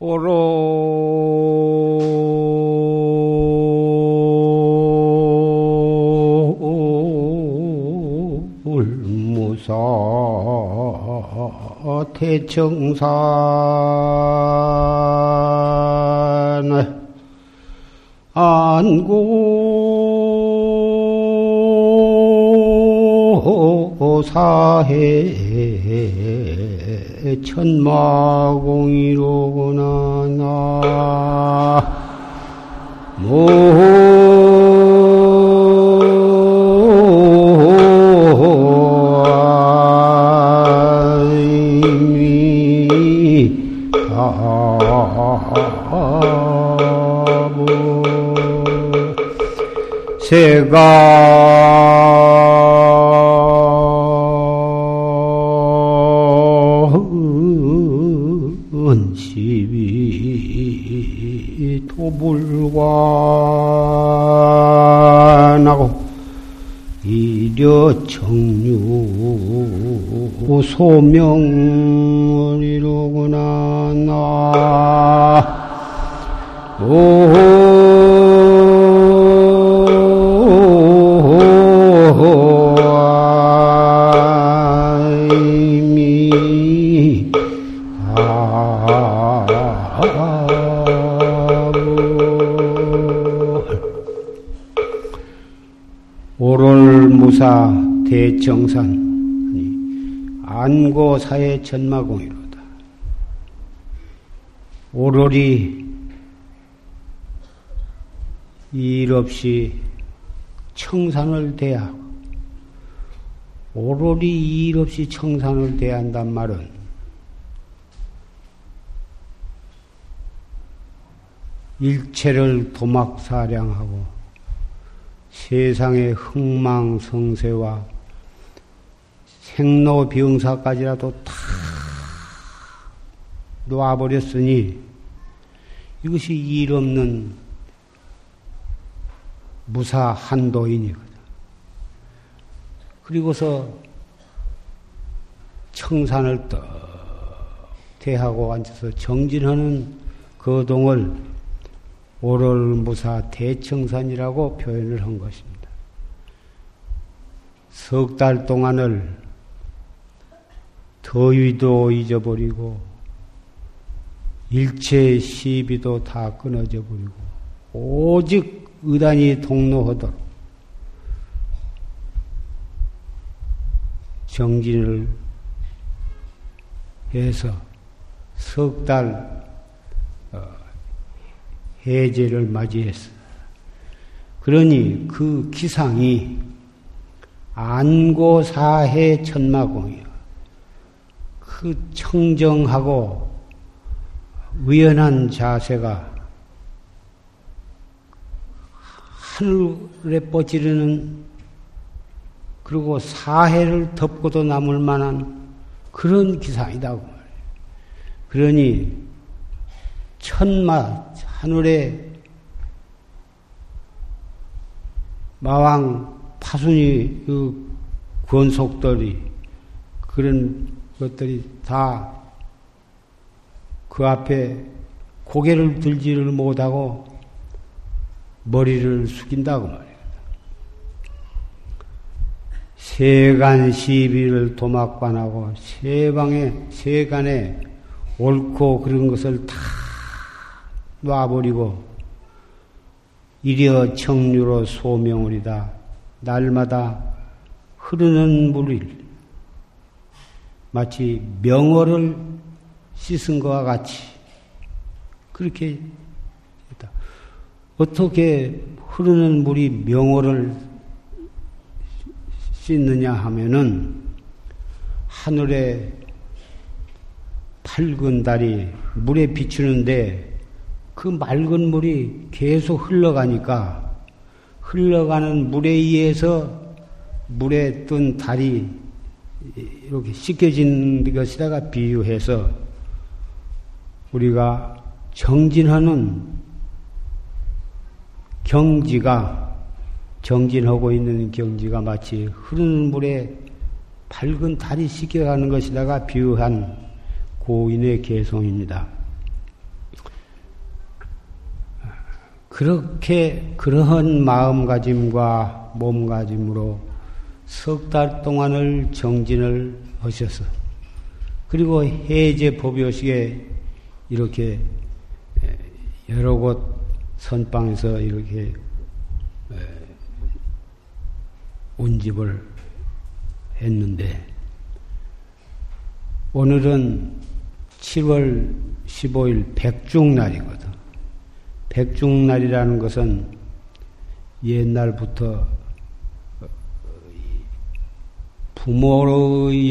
오롤무사 대청산 안고 사해 천마공이로구나 나. 세가 이려 청유 소명이로구나 나. 오 대정산 아니, 안고사의 천마공이로다. 오롤이 일 없이 청산을 대하고 오롤이 일 없이 청산을 대한단 말은 일체를 도막사량하고 세상의 흥망성쇠와 생로 병사까지라도 다 놔버렸으니 이것이 일 없는 무사 한도인이거든. 그리고서 청산을 떡 대하고 앉아서 정진하는 거동을 오롤무사 대청산이라고 표현을 한 것입니다. 석 달 동안을 더위도 잊어버리고 일체 시비도 다 끊어져 버리고 오직 의단이 동로하도록 정진을 해서 석달 어, 해제를 맞이했어. 그러니 그 기상이 안고사해 천마공이요. 그 청정하고 의연한 자세가 하늘에 뻗지르는 그리고 사해를 덮고도 남을 만한 그런 기상이다고 말이에요. 그러니 천마 하늘에 마왕 파순이 그 권속들이 그런 것들이 다 그 앞에 고개를 들지를 못하고 머리를 숙인다고 말이에요. 세간 시비를 도막반하고 세방에 세간에 옳고 그런 것을 다 놔버리고 이려 청류로 소명을이다. 날마다 흐르는 물을 마치 명어를 씻은 것과 같이 그렇게 했다. 어떻게 흐르는 물이 명어를 씻느냐 하면은 하늘에 밝은 달이 물에 비추는데 그 맑은 물이 계속 흘러가니까 흘러가는 물에 의해서 물에 뜬 달이 이렇게 씻겨진 것에다가 비유해서 우리가 정진하는 경지가 정진하고 있는 경지가 마치 흐르는 물에 밝은 달이 씻겨가는 것이다가 비유한 고인의 개성입니다. 그렇게 그러한 마음가짐과 몸가짐으로 석 달 동안을 정진을 하셔서 그리고 해제 법요식에 이렇게 여러 곳 선방에서 이렇게 운집을 했는데 오늘은 7월 15일 백중날이거든. 백중날이라는 것은 옛날부터 부모의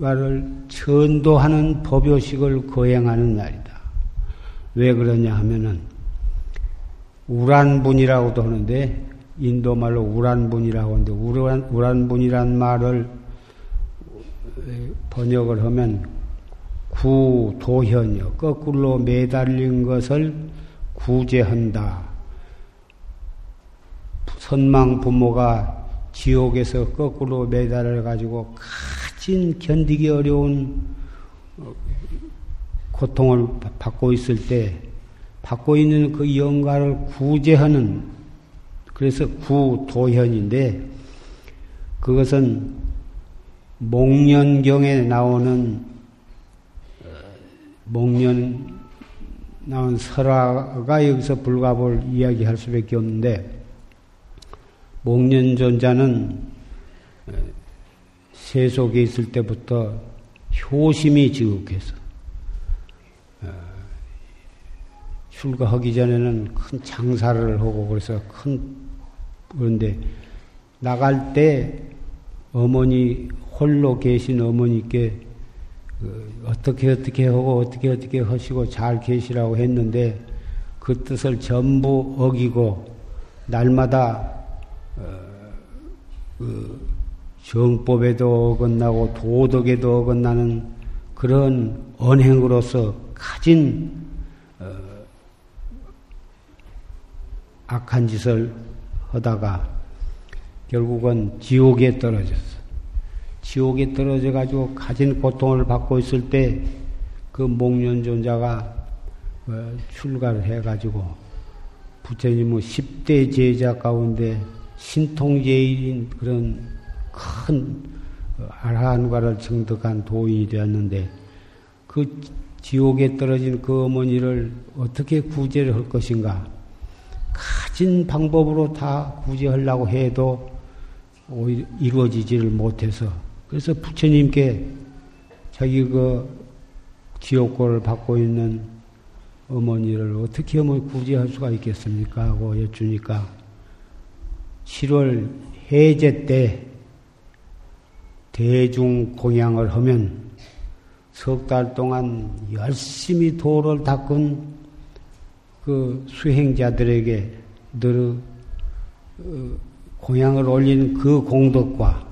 영가를 천도하는 법요식을 거행하는 날이다. 왜 그러냐 하면은 우란분이라고도 하는데 인도 말로 우란분이라고 하는데 우란, 우란분이란 말을 번역을 하면 구도현이요. 거꾸로 매달린 것을 구제한다. 선망 부모가 지옥에서 거꾸로 매달려 가지고 가진 견디기 어려운 어, 고통을 받고 있을 때 받고 있는 그 영가를 구제하는 그래서 구도현인데 그것은 목련경에 나오는 어, 목련 나온 설화가 여기서 불가볼 이야기할 수밖에 없는데 목련존자는 어, 세속에 있을 때부터 효심이 지극해서 어, 출가하기 전에는 큰 장사를 하고 그래서 큰 그런데 나갈 때 어머니 홀로 계신 어머니께 그 어떻게 어떻게 하고 어떻게 어떻게 하시고 잘 계시라고 했는데 그 뜻을 전부 어기고 날마다 어, 그 정법에도 어긋나고 도덕에도 어긋나는 그런 언행으로서 가진 어, 악한 짓을 하다가 결국은 지옥에 떨어졌어. 지옥에 떨어져 가지고 가진 고통을 받고 있을 때 그 목련존자가 어, 출가를 해 가지고 부처님의 10대 제자 가운데 신통제일인 그런 큰 아라한과를 정득한 도인이 되었는데 그 지옥에 떨어진 그 어머니를 어떻게 구제를 할 것인가? 가진 방법으로 다 구제하려고 해도 이루어지지를 못해서 그래서 부처님께 자기 그 지옥고를 받고 있는 어머니를 어떻게 하면 구제할 수가 있겠습니까? 하고 여쭈니까 7월 해제 때 대중 공양을 하면 석 달 동안 열심히 도를 닦은 그 수행자들에게 늘 어, 공양을 올린 그 공덕과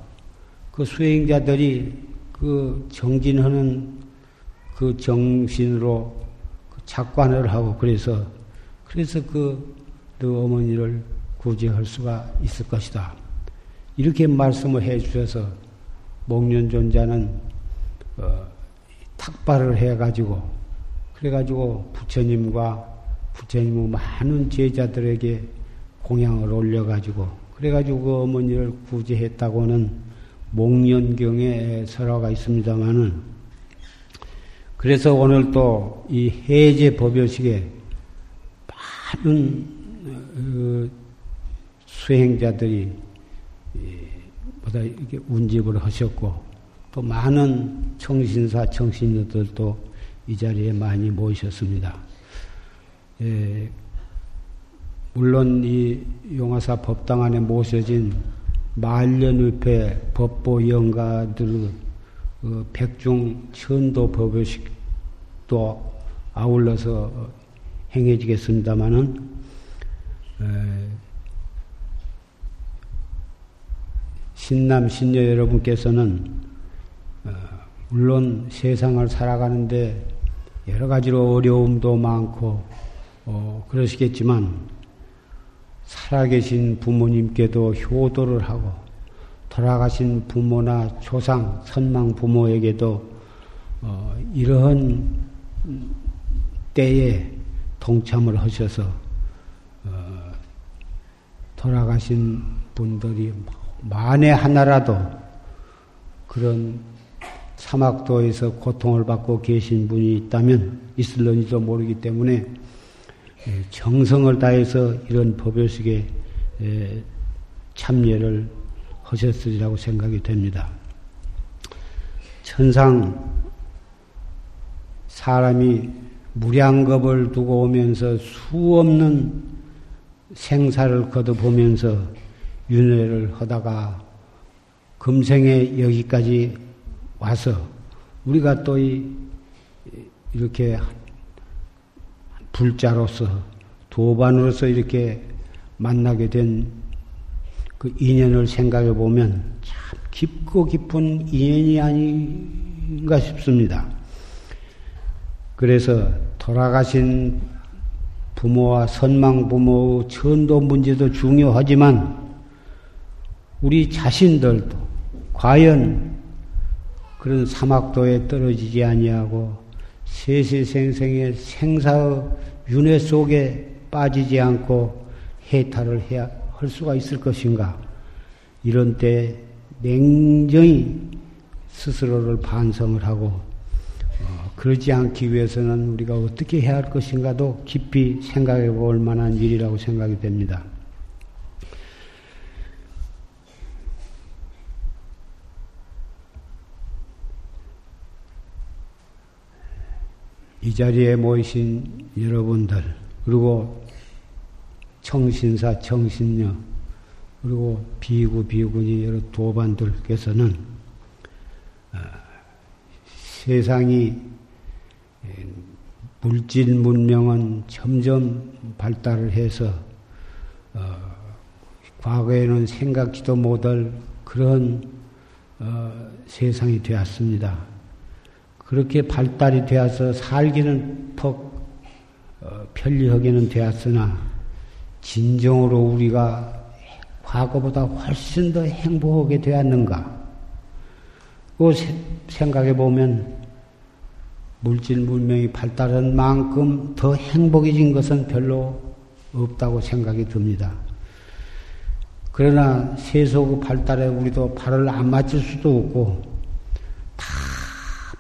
그 수행자들이 그 정진하는 그 정신으로 그 착관을 하고 그래서 그래서 그, 그 어머니를 구제할 수가 있을 것이다. 이렇게 말씀을 해 주셔서 목련존자는 어, 탁발을 해가지고 그래가지고 부처님과 부처님의 많은 제자들에게 공양을 올려가지고 그래가지고 그 어머니를 구제했다고는 목련경에 설화가 있습니다만은 그래서 오늘 또 이 해제 법요식에 많은 어, 수행자들이 보다 이렇게 운집을 하셨고 또 많은 청신사 청신녀들도 이 자리에 많이 모이셨습니다. 예, 물론 이 용화사 법당 안에 모셔진 말년의패 법보 영가들 어, 백중 천도 법요식도 아울러서 행해지겠습니다마는 신남 신녀 여러분께서는 어, 물론 세상을 살아가는데 여러 가지로 어려움도 많고 어, 그러시겠지만 살아계신 부모님께도 효도를 하고 돌아가신 부모나 조상, 선망 부모에게도 어, 이러한 때에 동참을 하셔서 어, 돌아가신 분들이 만에 하나라도 그런 사막도에서 고통을 받고 계신 분이 있다면 있을런지도 모르기 때문에 예, 정성을 다해서 이런 법요식에 예, 참여를 하셨으리라고 생각이 됩니다. 천상 사람이 무량겁을 두고 오면서 수없는 생사를 거둬보면서 윤회를 하다가 금생에 여기까지 와서 우리가 또 이렇게 불자로서 도반으로서 이렇게 만나게 된 그 인연을 생각해 보면 참 깊고 깊은 인연이 아닌가 싶습니다. 그래서 돌아가신 부모와 선망 부모의 천도 문제도 중요하지만 우리 자신들도 과연 그런 사막도에 떨어지지 아니하고 세세생생의 생사의 윤회 속에 빠지지 않고 해탈을 해야 할 수가 있을 것인가? 이런 때 냉정히 스스로를 반성을 하고 어, 그러지 않기 위해서는 우리가 어떻게 해야 할 것인가도 깊이 생각해 볼 만한 일이라고 생각이 됩니다. 이 자리에 모이신 여러분들, 그리고 청신사, 청신녀, 그리고 비구, 비구니 여러 도반들께서는 어, 세상이 물질 문명은 점점 발달을 해서 어, 과거에는 생각지도 못할 그런 어, 세상이 되었습니다. 그렇게 발달이 되어서 살기는 퍽 어, 편리하게는 되었으나 진정으로 우리가 과거보다 훨씬 더 행복하게 되었는가? 그 생각해 보면 물질 문명이 발달한 만큼 더 행복해진 것은 별로 없다고 생각이 듭니다. 그러나 세속 발달에 우리도 발을 안 맞출 수도 없고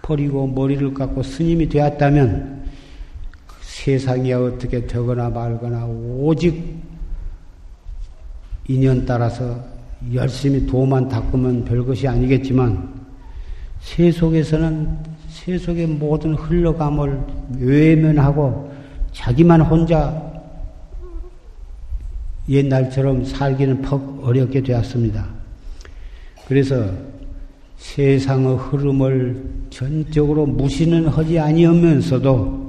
버리고 머리를 깎고 스님이 되었다면 세상이 어떻게 되거나 말거나 오직 인연 따라서 열심히 도만 닦으면 별것이 아니겠지만 세속에서는 세속의 모든 흘러감을 외면하고 자기만 혼자 옛날처럼 살기는 퍽 어렵게 되었습니다. 그래서 세상의 흐름을 전적으로 무시는 하지 아니하면서도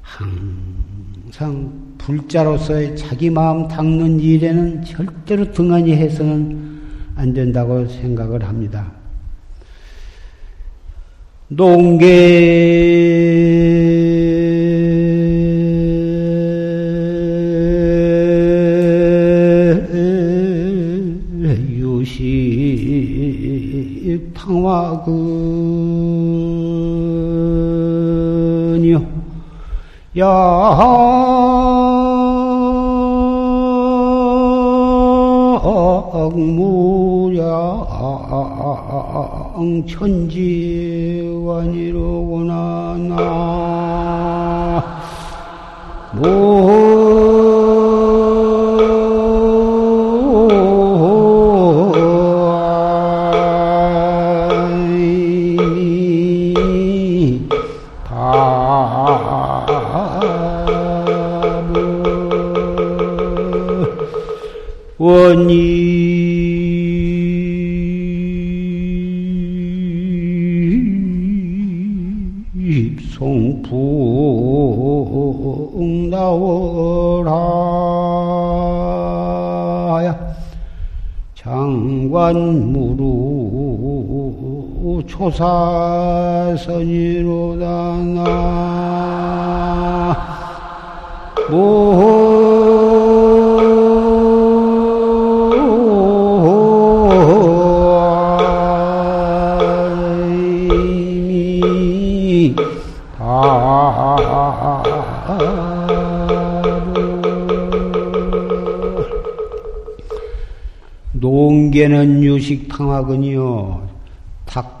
항상 불자로서의 자기 마음 닦는 일에는 절대로 등한히 해서는 안 된다고 생각을 합니다. 농계 약무량 천지관이로구나. 나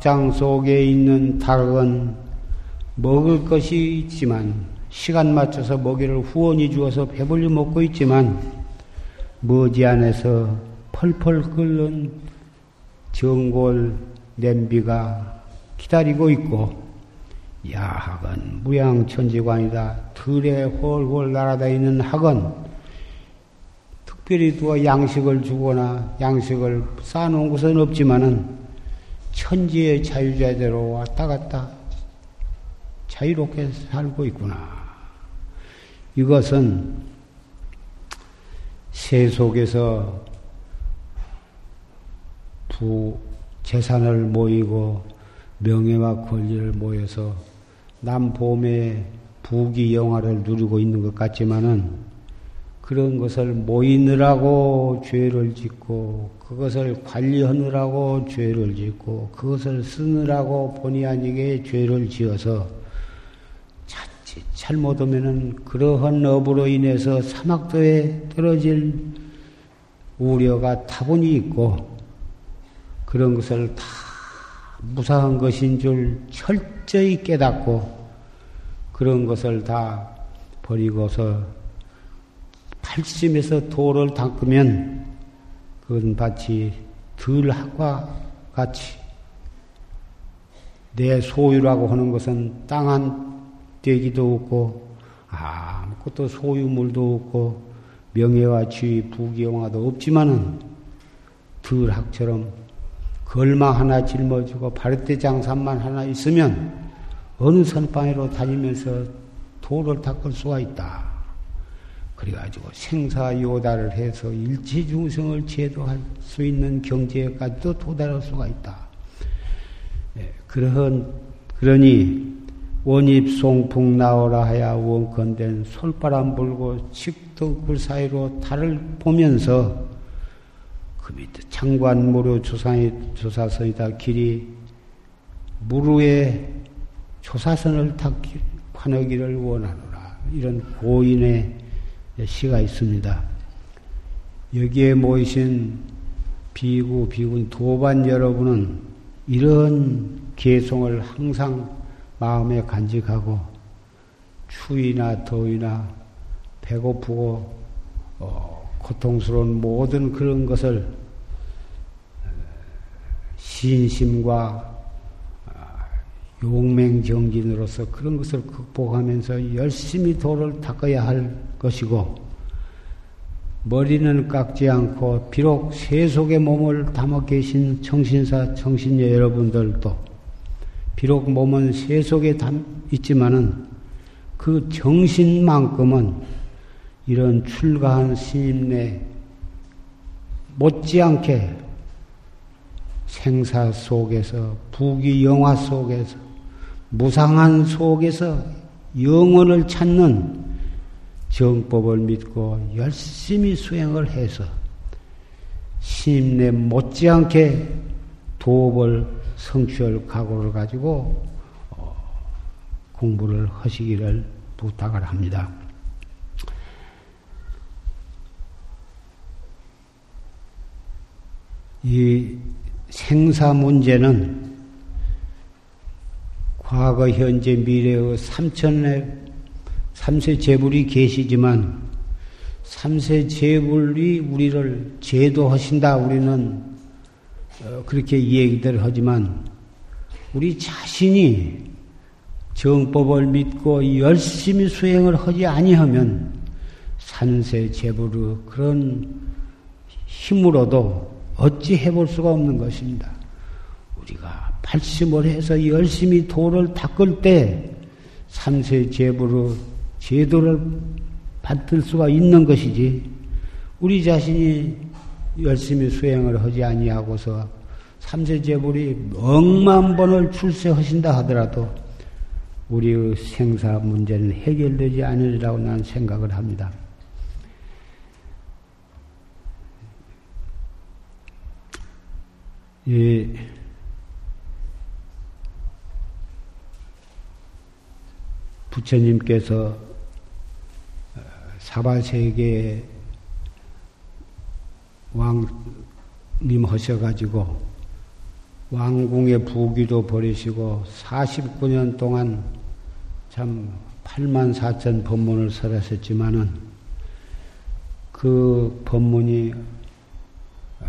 닭장 속에 있는 닭은 먹을 것이 있지만, 시간 맞춰서 먹이를 후원히 주어서 배불리 먹고 있지만, 머지안에서 펄펄 끓는 정골 냄비가 기다리고 있고, 야학은 무양천지관이다. 들에 홀홀 날아다니는 학은 특별히 누가 양식을 주거나 양식을 쌓아놓은 것은 없지만은 천지의 자유자대로 왔다 갔다 자유롭게 살고 있구나. 이것은 세 속에서 부 재산을 모이고 명예와 권리를 모여서 남봄에 부귀 영화를 누리고 있는 것 같지만은 그런 것을 모이느라고 죄를 짓고 그것을 관리하느라고 죄를 짓고 그것을 쓰느라고 본의 아니게 죄를 지어서 자칫 잘못하면은 그러한 업으로 인해서 사막도에 떨어질 우려가 타분히 있고 그런 것을 다 무사한 것인 줄 철저히 깨닫고 그런 것을 다 버리고서 팔심에서 도를 닦으면 그건 마치 들학과 같이 내 소유라고 하는 것은 땅 한 떼기도 없고 아무것도 소유물도 없고 명예와 지위, 부귀영화도 없지만은 들학처럼 걸마 하나 짊어지고 바르대 장산만 하나 있으면 어느 선방으로 다니면서 도를 닦을 수가 있다. 그래가지고 생사요다를 해서 일체 중생을 제도할 수 있는 경제까지도 도달할 수가 있다. 예, 그러한, 그러니 원입 송풍 나오라 하야 원건된 솔바람 불고 칙덕굴 사이로 달을 보면서 그 밑에 창관 무료 조상이, 조사선이다 길이 무루에 조사선을 탔기, 관하기를 원하노라. 이런 고인의 시가 있습니다. 여기에 모이신 비구, 비군 도반 여러분은 이런 개송을 항상 마음에 간직하고 추위나 더위나 배고프고 어, 고통스러운 모든 그런 것을 신심과 아, 용맹정진으로서 그런 것을 극복하면서 열심히 도를 닦아야 할 것이고 머리는 깎지 않고 비록 세속의 몸을 담아 계신 청신사 청신녀 여러분들도 비록 몸은 세속에 담 있지만은 그 정신만큼은 이런 출가한 스님네 못지않게 생사 속에서 부귀 영화 속에서 무상한 속에서 영원을 찾는 정법을 믿고 열심히 수행을 해서 심내 못지않게 도업을 성취할 각오를 가지고 어, 공부를 하시기를 부탁을 합니다. 이 생사 문제는 과거, 현재, 미래의 삼천의 삼세 재불이 계시지만 삼세 재불이 우리를 제도하신다 우리는 어, 그렇게 얘기들 하지만 우리 자신이 정법을 믿고 열심히 수행을 하지 아니하면 산세 재불의 그런 힘으로도 어찌 해볼 수가 없는 것입니다. 우리가 발심을 해서 열심히 도를 닦을 때 삼세 재불의 제도를 받을 수가 있는 것이지 우리 자신이 열심히 수행을 하지 아니하고서 삼세 제불이 억만 번을 출세하신다 하더라도 우리의 생사 문제는 해결되지 않으리라고 나는 생각을 합니다. 예. 부처님께서 사바세계 왕님 하셔가지고 왕궁의 부귀도 버리시고 49년 동안 참 8만 4천 법문을 설하셨지만은 그 법문이 어,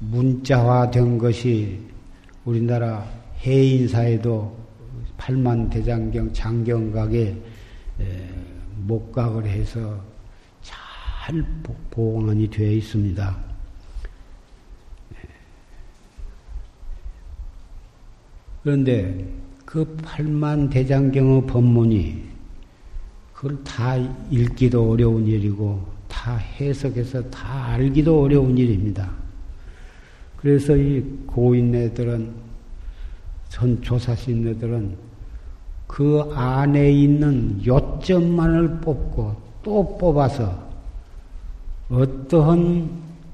문자화된 것이 우리나라 해인사에도 8만 대장경 장경각에 목각을 해서 잘 보관이 되어 있습니다. 그런데 그 8만 대장경의 법문이 그걸 다 읽기도 어려운 일이고 다 해석해서 다 알기도 어려운 일입니다. 그래서 이 고인네들은 전 조사신네들은 그 안에 있는 요점만을 뽑고 또 뽑아서 어떠한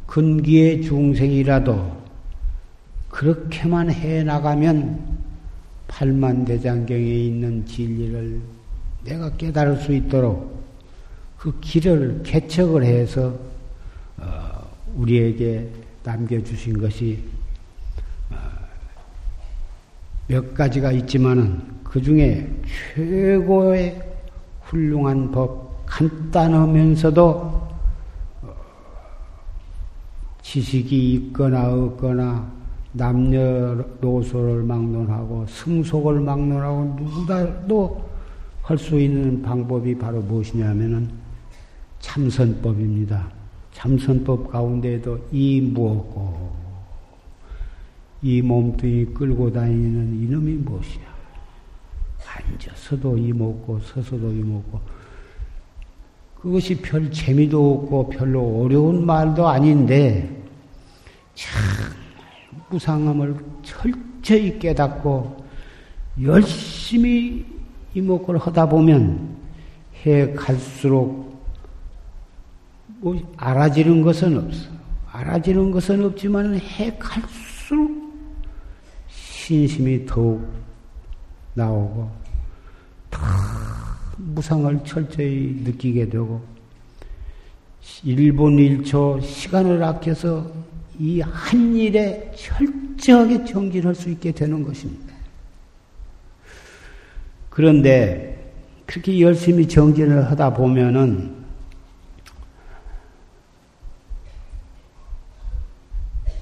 근기의 중생이라도 그렇게만 해 나가면 팔만대장경에 있는 진리를 내가 깨달을 수 있도록 그 길을 개척을 해서 어, 우리에게 남겨주신 것이 어, 몇 가지가 있지만은 그 중에 최고의 훌륭한 법, 간단하면서도 어, 지식이 있거나 없거나 남녀노소를 막론하고 승속을 막론하고 누구도 할 수 있는 방법이 바로 무엇이냐면은 참선법입니다. 참선법 가운데에도 이 무엇고 이 몸뚱이 끌고 다니는 이놈이 무엇이야? 앉아서도 이 먹고 서서도 이 먹고 그것이 별 재미도 없고 별로 어려운 말도 아닌데 참 무상함을 철저히 깨닫고 열심히 이목을 하다 보면 해 갈수록 뭐 알아지는 것은 없어. 알아지는 것은 없지만 해 갈수록 신심이 더욱 나오고 더 무상을 철저히 느끼게 되고 1분 1초 시간을 아껴서 이 한 일에 철저하게 정진할 수 있게 되는 것입니다. 그런데 그렇게 열심히 정진을 하다 보면은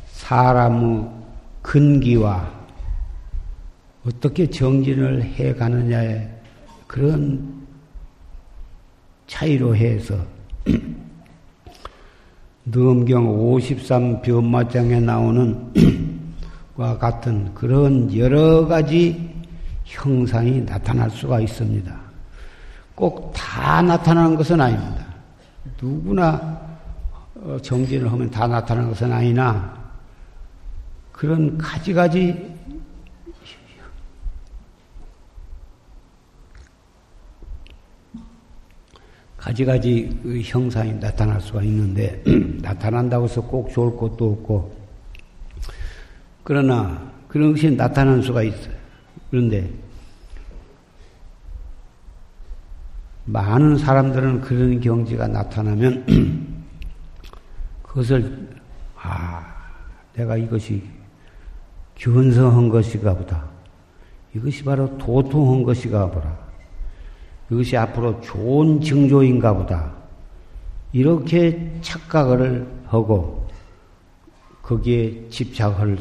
사람의 근기와 어떻게 정진을 해 가느냐에 그런 차이로 해서 넘경 53 변마장에 나오는 과 같은 그런 여러 가지 형상이 나타날 수가 있습니다. 꼭 다 나타나는 것은 아닙니다. 누구나 어, 정진을 하면 다 나타나는 것은 아니나 그런 가지가지 가지가지 그 형상이 나타날 수가 있는데 나타난다고 해서 꼭 좋을 것도 없고 그러나 그런 것이 나타날 수가 있어요. 그런데 많은 사람들은 그런 경지가 나타나면 그것을 아 내가 이것이 견성한 것이가 보다 이것이 바로 도통한 것이가 보라 이것이 앞으로 좋은 징조인가 보다. 이렇게 착각을 하고 거기에 집착할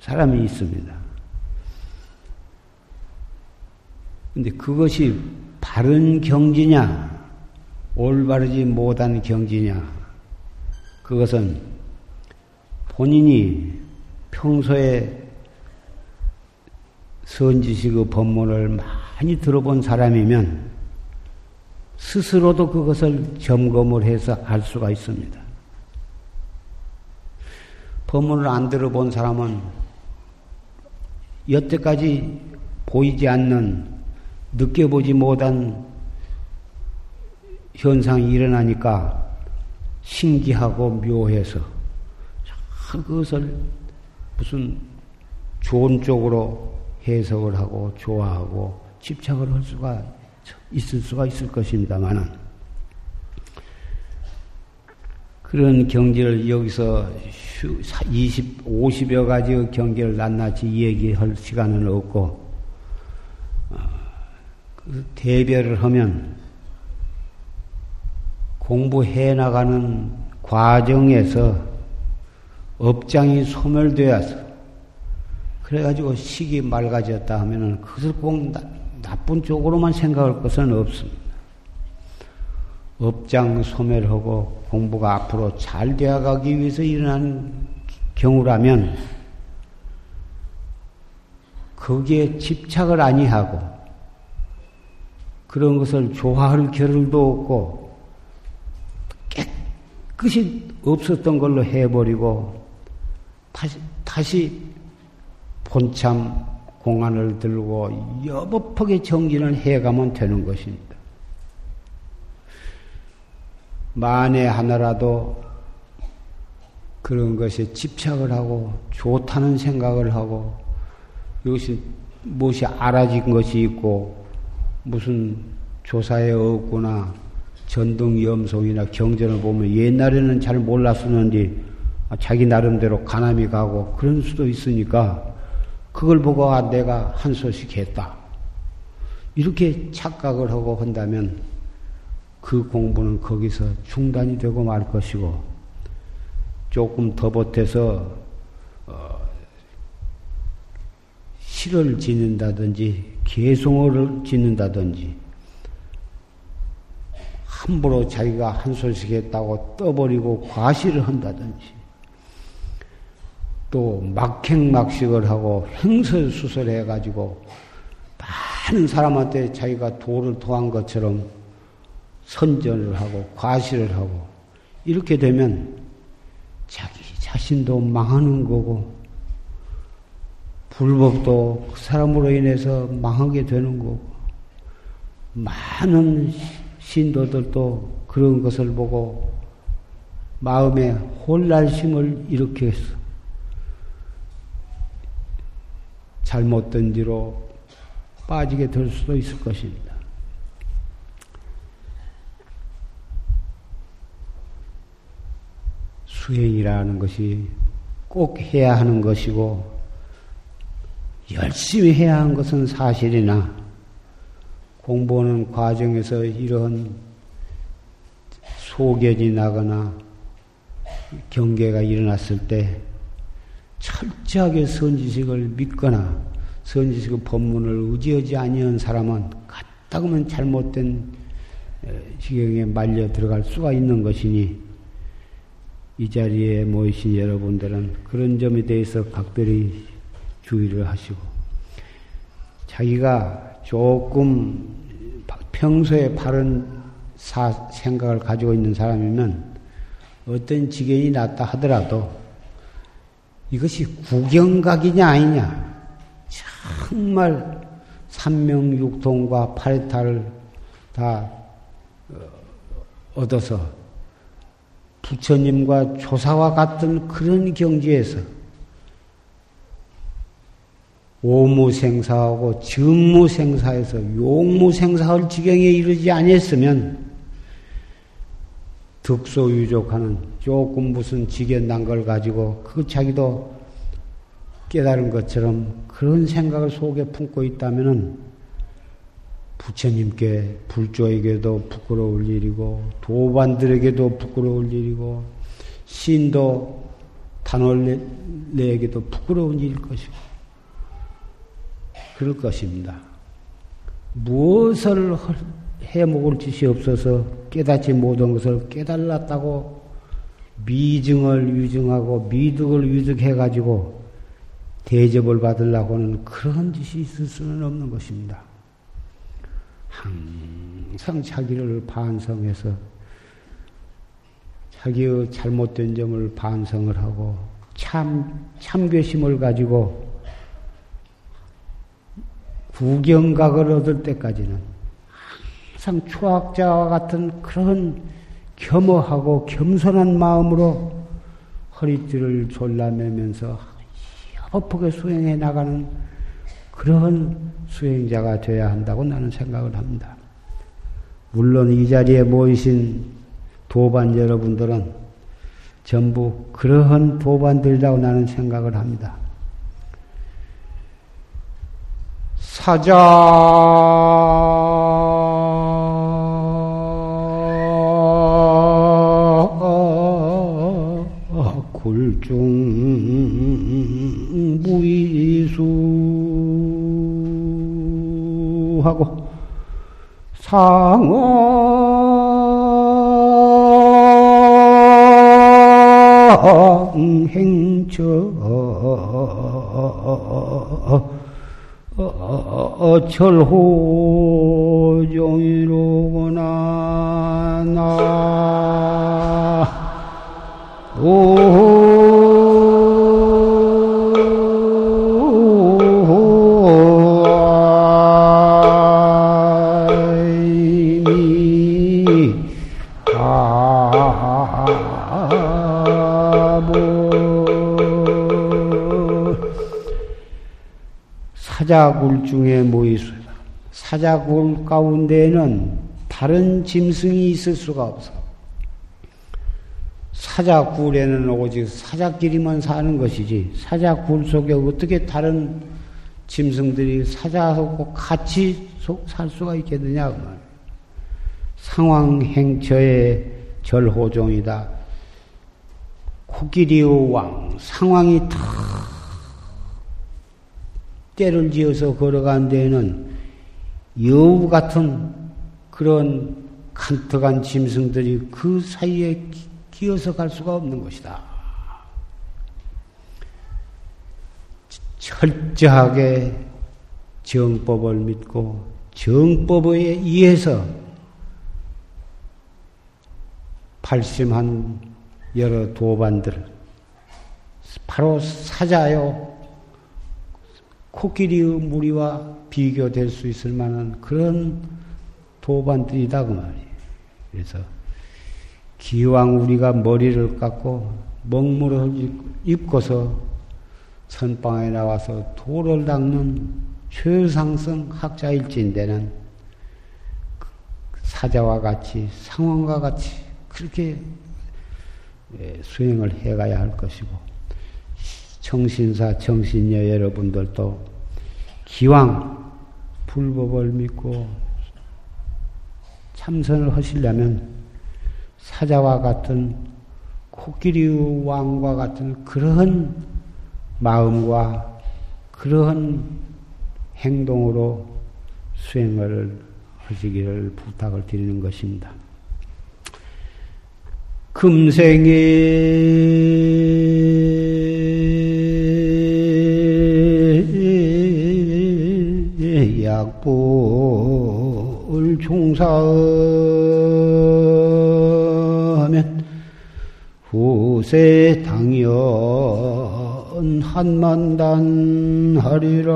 사람이 있습니다. 근데 그것이 바른 경지냐, 올바르지 못한 경지냐, 그것은 본인이 평소에 선지식의 법문을 많이 들어본 사람이면 스스로도 그것을 점검을 해서 알 수가 있습니다. 법문을 안 들어본 사람은 여태까지 보이지 않는 느껴보지 못한 현상이 일어나니까 신기하고 묘해서 그것을 무슨 좋은 쪽으로 해석을 하고 좋아하고 집착을 할 수가 있을 수가 있을 것입니다만은 그런 경지를 여기서 20, 50여 가지의 경지를 낱낱이 얘기할 시간은 없고, 어, 그 대별을 하면 공부해 나가는 과정에서 업장이 소멸되어서 그래가지고 식이 맑아졌다 하면은 그것을 꼭 나, 나쁜 쪽으로만 생각할 것은 없습니다. 업장 소멸하고 공부가 앞으로 잘 되어가기 위해서 일어난 경우라면 거기에 집착을 아니하고 그런 것을 좋아할 겨를도 없고 깨끗이 없었던 걸로 해버리고 다시, 다시 본참 공안을 들고 여법하게 정진을 해가면 되는 것입니다. 만에 하나라도 그런 것에 집착을 하고 좋다는 생각을 하고 이것이 무엇이 알아진 것이 있고 무슨 조사에 없구나 전등 염송이나 경전을 보면 옛날에는 잘 몰랐었는데 자기 나름대로 가남이 가고 그런 수도 있으니까 그걸 보고 아, 내가 한 소식 했다. 이렇게 착각을 하고 한다면 그 공부는 거기서 중단이 되고 말 것이고 조금 더 보태서 어, 시를 짓는다든지 개송어를 짓는다든지 함부로 자기가 한 소식 했다고 떠버리고 과시를 한다든지 또 막행막식을 하고 행설수설해 가지고 많은 사람한테 자기가 도를 토한 것처럼 선전을 하고 과시를 하고 이렇게 되면 자기 자신도 망하는 거고 불법도 그 사람으로 인해서 망하게 되는 거고 많은 신도들도 그런 것을 보고 마음에 혼란심을 일으켜서 잘못된 뒤로 빠지게 될 수도 있을 것입니다. 수행이라는 것이 꼭 해야 하는 것이고, 열심히 해야 하는 것은 사실이나, 공부하는 과정에서 이런 소견이 나거나 경계가 일어났을 때 철저하게 선지식을 믿거나 선지식의 법문을 의지하지 아니한 사람은 가다그면 잘못된 지경에 말려 들어갈 수가 있는 것이니 이 자리에 모이신 여러분들은 그런 점에 대해서 각별히 주의를 하시고 자기가 조금 평소에 바른 사, 생각을 가지고 있는 사람이면 어떤 지경이 났다 하더라도 이것이 구경각이냐 아니냐. 정말 삼명육통과 파리타를 다 어, 얻어서 부처님과 조사와 같은 그런 경지에서 오무생사하고 증무생사에서 용무생사할 지경에 이르지 아니했으면 득소유족하는 조금 무슨 지견 난 걸 가지고 그 자기도 깨달은 것처럼 그런 생각을 속에 품고 있다면은 부처님께 불조에게도 부끄러울 일이고 도반들에게도 부끄러울 일이고 신도 단월내에게도 부끄러운 일일 것이고 그럴 것입니다. 무엇을 해 먹을 짓이 없어서 깨닫지 못한 것을 깨달았다고 미증을 유증하고 미득을 유득해가지고 대접을 받으려고 하는 그런 짓이 있을 수는 없는 것입니다. 항상 자기를 반성해서 자기의 잘못된 점을 반성을 하고 참, 참교심을 가지고 구경각을 얻을 때까지는 항상 초학자와 같은 그런 겸허하고 겸손한 마음으로 허리띠를 졸라매면서 협업하게 수행해 나가는 그런 수행자가 되어야 한다고 나는 생각을 합니다. 물론 이 자리에 모이신 도반 여러분들은 전부 그러한 도반들이라고 나는 생각을 합니다. 사자 중 무이수 하고 상행처 철호종이로구나. 나사 사자굴 가운데에는 다른 짐승이 있을 수가 없어. 사자굴에는 오직 사자끼리만 사는 것이지 사자굴 속에 어떻게 다른 짐승들이 사자하고 같이 살 수가 있겠느냐 그 상황행처의 절호종이다. 코끼리의 왕 상황이 탁 때를 지어서 걸어간 데에는 여우 같은 그런 간특한 짐승들이 그 사이에 끼어서 갈 수가 없는 것이다. 철저하게 정법을 믿고 정법에 의해서 발심한 여러 도반들, 바로 사자요, 코끼리의 무리와 비교될 수 있을 만한 그런 도반들이다 그 말이에요. 그래서 기왕 우리가 머리를 깎고 먹물을 입고서 선방에 나와서 돌을 닦는 최상성 학자일진데는 사자와 같이 상황과 같이 그렇게 예, 수행을 해가야 할 것이고 정신사, 정신녀 여러분들도 기왕 불법을 믿고 참선을 하시려면 사자와 같은 코끼리 왕과 같은 그러한 마음과 그러한 행동으로 수행을 하시기를 부탁을 드리는 것입니다. 금생에 약불 종사하면 후세 당연 한만단 하리라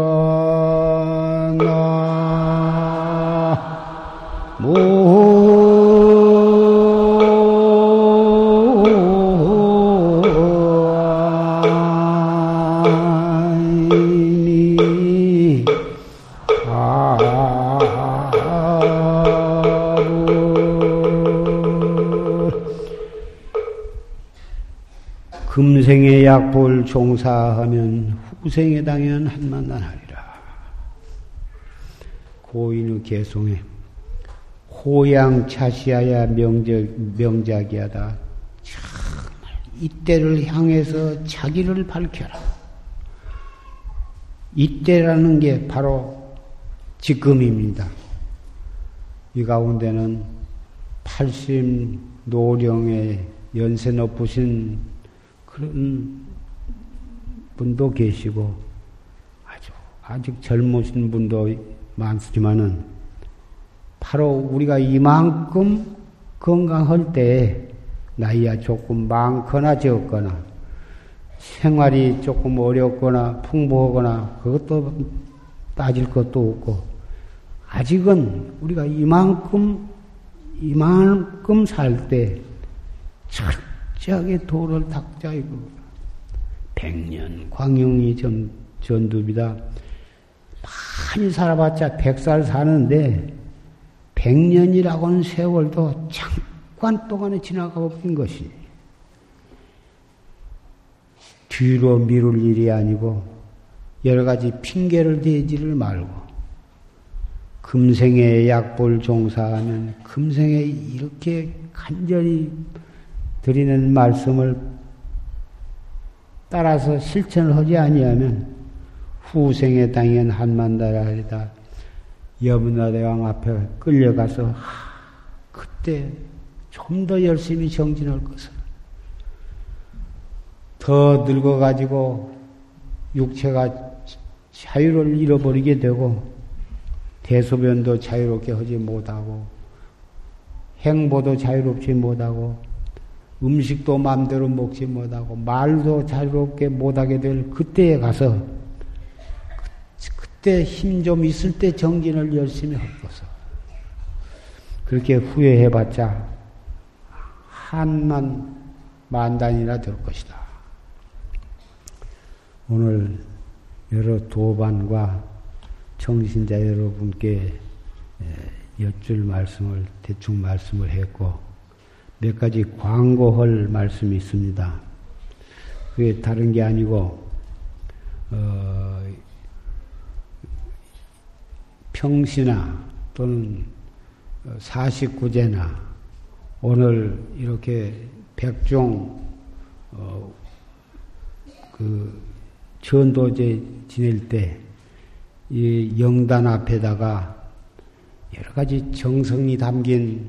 약볼 종사하면 후생에 당연 한만난하리라. 고인의 개송에 호양 차시하야 명작, 명작이하다. 정말 이때를 향해서 자기를 밝혀라. 이때라는 게 바로 지금입니다. 이 가운데는 80 노령의 연세 높으신 그런 분도 계시고 아주 아직 젊으신 분도 많지만은 바로 우리가 이만큼 건강할 때 나이야 조금 많거나 적거나 생활이 조금 어렵거나 풍부하거나 그것도 따질 것도 없고 아직은 우리가 이만큼 이만큼 살 때 철저하게 도를 닦자 이거. 백년 광영이 전, 전두비다. 많이 살아봤자 백살 사는데 백년이라고는 세월도 잠깐 동안에 지나가 버린 것이. 뒤로 미룰 일이 아니고 여러 가지 핑계를 대지를 말고 금생에 약볼 종사하면 금생에 이렇게 간절히 드리는 말씀을 따라서 실천을 하지 아니하면 후생에 당연 한만다라리다. 여문나대왕 앞에 끌려가서 하, 그때 좀 더 열심히 정진할 것을. 더 늙어가지고 육체가 자유를 잃어버리게 되고 대소변도 자유롭게 하지 못하고 행보도 자유롭지 못하고 음식도 마음대로 먹지 못하고 말도 자유롭게 못하게 될 그때에 가서 그때 힘 좀 있을 때 정진을 열심히 하고서 그렇게 후회해봤자 한만 만단이나 될 것이다. 오늘 여러 도반과 청신자 여러분께 여쭐 말씀을 대충 말씀을 했고 몇 가지 광고할 말씀이 있습니다. 그게 다른 게 아니고 어, 평시나 또는 사십구제나 오늘 이렇게 백종 어, 그 전도제 지낼 때 이 영단 앞에다가 여러 가지 정성이 담긴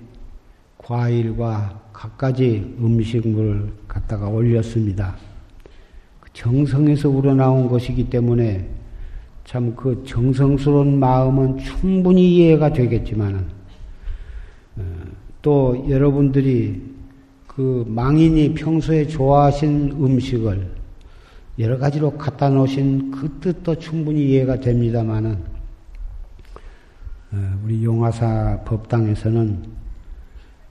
과일과 갖가지 음식물을 갖다가 올렸습니다. 그 정성에서 우러나온 것이기 때문에 참 그 정성스러운 마음은 충분히 이해가 되겠지만은 어, 또 여러분들이 그 망인이 평소에 좋아하신 음식을 여러 가지로 갖다 놓으신 그 뜻도 충분히 이해가 됩니다만은 어, 우리 용화사 법당에서는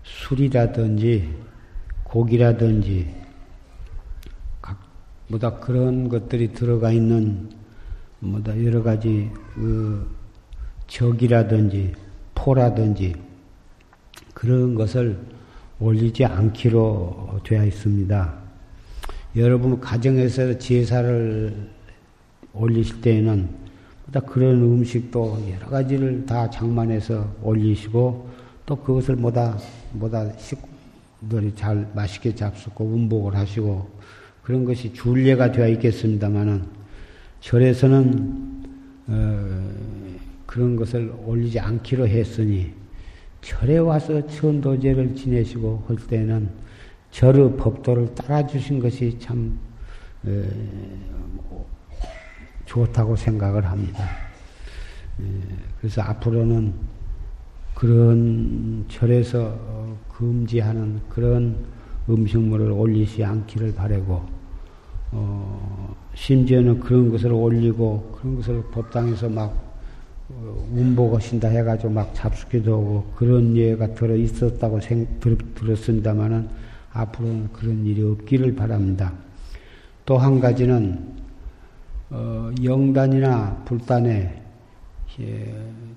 술이라든지 고기라든지 뭐다 그런 것들이 들어가 있는 뭐다 여러 가지 그 적이라든지 포라든지 그런 것을 올리지 않기로 되어 있습니다. 여러분 가정에서 제사를 올리실 때에는 그런 음식도 여러 가지를 다 장만해서 올리시고 또 그것을 뭐다 뭐다 식들이 잘 맛있게 잡수고 음복을 하시고 그런 것이 줄례가 되어 있겠습니다만은 절에서는 어, 그런 것을 올리지 않기로 했으니 절에 와서 천도제를 지내시고 할 때는 절의 법도를 따라주신 것이 참 에, 좋다고 생각을 합니다. 에, 그래서 앞으로는 그런 절에서 금지하는 그런 음식물을 올리지 않기를 바라고 어, 심지어는 그런 것을 올리고 그런 것을 법당에서 막 어, 운보하신다 해가지고 막 잡수기도 하고 그런 예가 들어 있었다고 생, 들, 들었습니다만은 앞으로는 그런 일이 없기를 바랍니다. 또 한 가지는 어, 영단이나 불단에 예,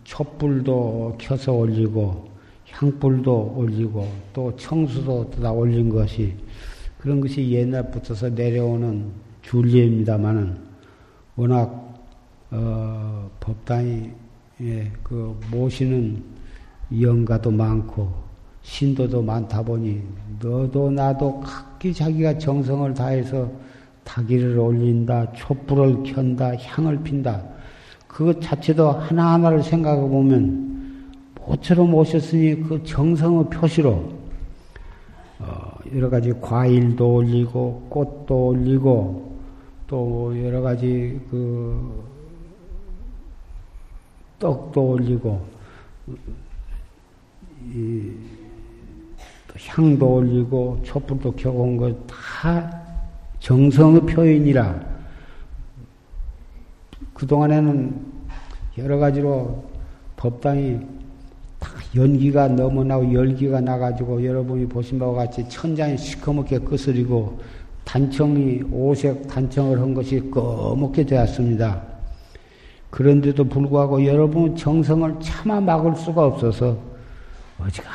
촛불도 켜서 올리고 향불도 올리고 또 청수도 다 올린 것이 그런 것이 옛날부터서 내려오는 줄리입니다만은 워낙 어, 법당이 예, 그 모시는 영가도 많고 신도도 많다 보니 너도 나도 각기 자기가 정성을 다해서 타기를 올린다, 촛불을 켠다, 향을 핀다. 그것 자체도 하나하나를 생각해 보면 모처럼 오셨으니 그 정성의 표시로 어, 여러 가지 과일도 올리고 꽃도 올리고 또 여러 가지 그 떡도 올리고 이 향도 올리고 촛불도 켜고 온것다 정성의 표현이라 그동안에는 여러 가지로 법당이 다 연기가 너무 나고 열기가 나가지고 여러분이 보신 바와 같이 천장이 시커멓게 끄스리고 단청이 오색 단청을 한 것이 꺼멓게 되었습니다. 그런데도 불구하고 여러분 정성을 차마 막을 수가 없어서 어지가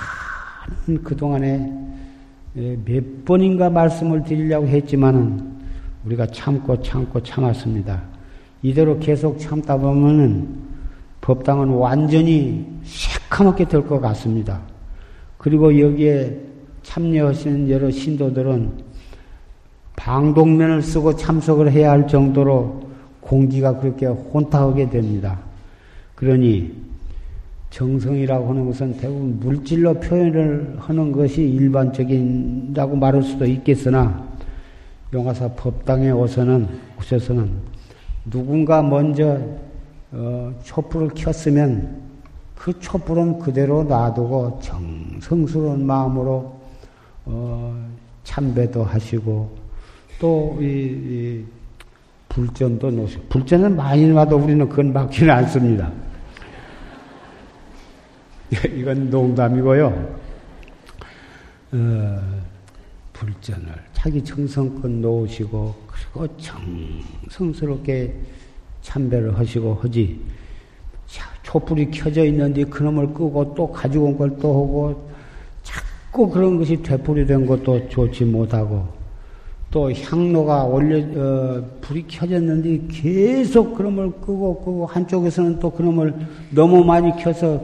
그동안에 몇 번인가 말씀을 드리려고 했지만은 우리가 참고 참고 참았습니다. 이대로 계속 참다 보면은 법당은 완전히 새카맣게 될 것 같습니다. 그리고 여기에 참여하시는 여러 신도들은 방독면을 쓰고 참석을 해야 할 정도로 공기가 그렇게 혼탁하게 됩니다. 그러니 정성이라고 하는 것은 대부분 물질로 표현을 하는 것이 일반적인다고 말할 수도 있겠으나 용화사 법당에 오서는 오셔서는 누군가 먼저 어, 촛불을 켰으면 그 촛불은 그대로 놔두고 정성스러운 마음으로 어, 참배도 하시고 또 이 이 불전도 놓으시고 불전은 많이 놔도 우리는 그건 막지는 않습니다. 이건 농담이고요. 어, 불전을 자기 정성껏 놓으시고 그리고 정성스럽게 참배를 하시고 하지. 촛불이 켜져 있는데 그놈을 끄고 또 가지고 온 걸 또 하고 자꾸 그런 것이 되풀이 된 것도 좋지 못하고 또 향로가 올려 어, 불이 켜졌는데 계속 그놈을 끄고 끄고 한쪽에서는 또 그놈을 너무 많이 켜서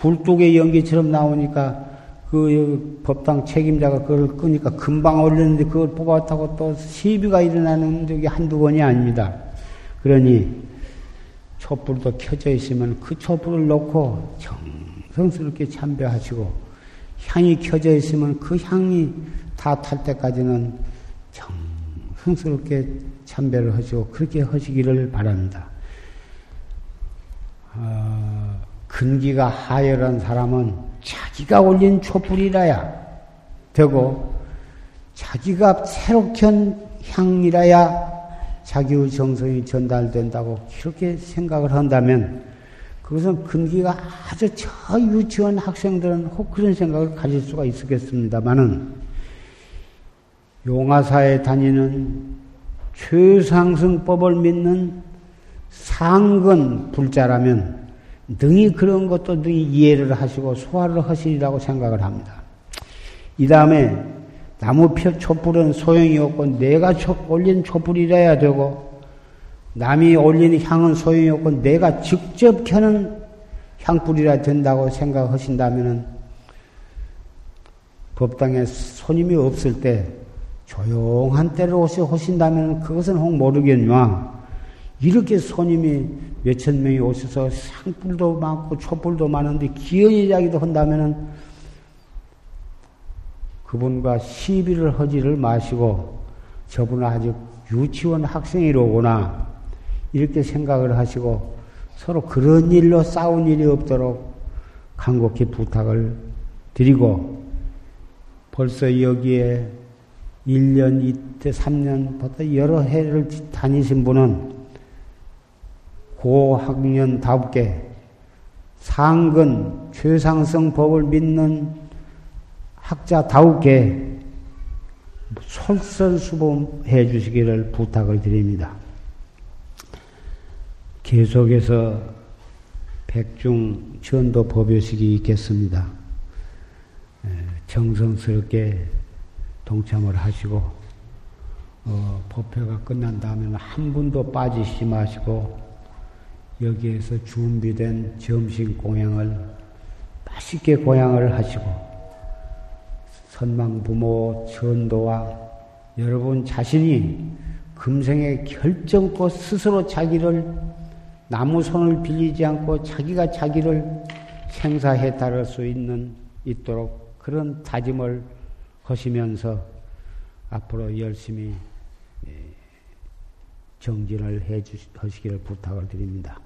굴뚝의 연기처럼 나오니까 그 법당 책임자가 그걸 끄니까 금방 올렸는데 그걸 뽑았다고 또 시비가 일어나는 적이 한두 번이 아닙니다. 그러니 촛불도 켜져 있으면 그 촛불을 놓고 정성스럽게 참배하시고 향이 켜져 있으면 그 향이 다 탈 때까지는 정성스럽게 참배를 하시고 그렇게 하시기를 바랍니다. 어, 근기가 하열한 사람은 자기가 올린 촛불이라야 되고 자기가 켠 향이라야 자기의 정성이 전달된다고 그렇게 생각을 한다면 그것은 근기가 아주 저 유치원 학생들은 혹 그런 생각을 가질 수가 있었겠습니다만은 용화사에 다니는 최상승법을 믿는 상근 불자라면 능히 그런 것도 능히 이해를 하시고 소화를 하시리라고 생각을 합니다. 이 다음에 나무 표 촛불은 소용이 없고 내가 올린 촛불이라야 되고 남이 올리는 향은 소용이 없고 내가 직접 켜는 향불이라 된다고 생각하신다면 법당에 손님이 없을 때 조용한 때로 오신다면 그것은 혹 모르겠냐. 이렇게 손님이 몇천 명이 오셔서 상불도 많고 촛불도 많은데 기어이 이야기도 한다면은 그분과 시비를 하지를 마시고 저분은 아직 유치원 학생이로구나 이렇게 생각을 하시고 서로 그런 일로 싸운 일이 없도록 간곡히 부탁을 드리고 벌써 여기에 1년, 이때 3년부터 여러 해를 다니신 분은 고학년답게 상근 최상성 법을 믿는 학자다우게 솔선수범해 주시기를 부탁을 드립니다. 계속해서 백중 전도 법요식이 있겠습니다. 정성스럽게 동참을 하시고 어, 법회가 끝난 다음에는 한 분도 빠지시 마시고 여기에서 준비된 점심 공양을 맛있게 공양을 하시고 선망 부모 전도와 여러분 자신이 금생에 결정코 스스로 자기를 나무 손을 빌리지 않고 자기가 자기를 생사해 따를 수 있는 있도록 그런 다짐을 하시면서 앞으로 열심히 예, 정진을 해 주시기를 부탁을 드립니다.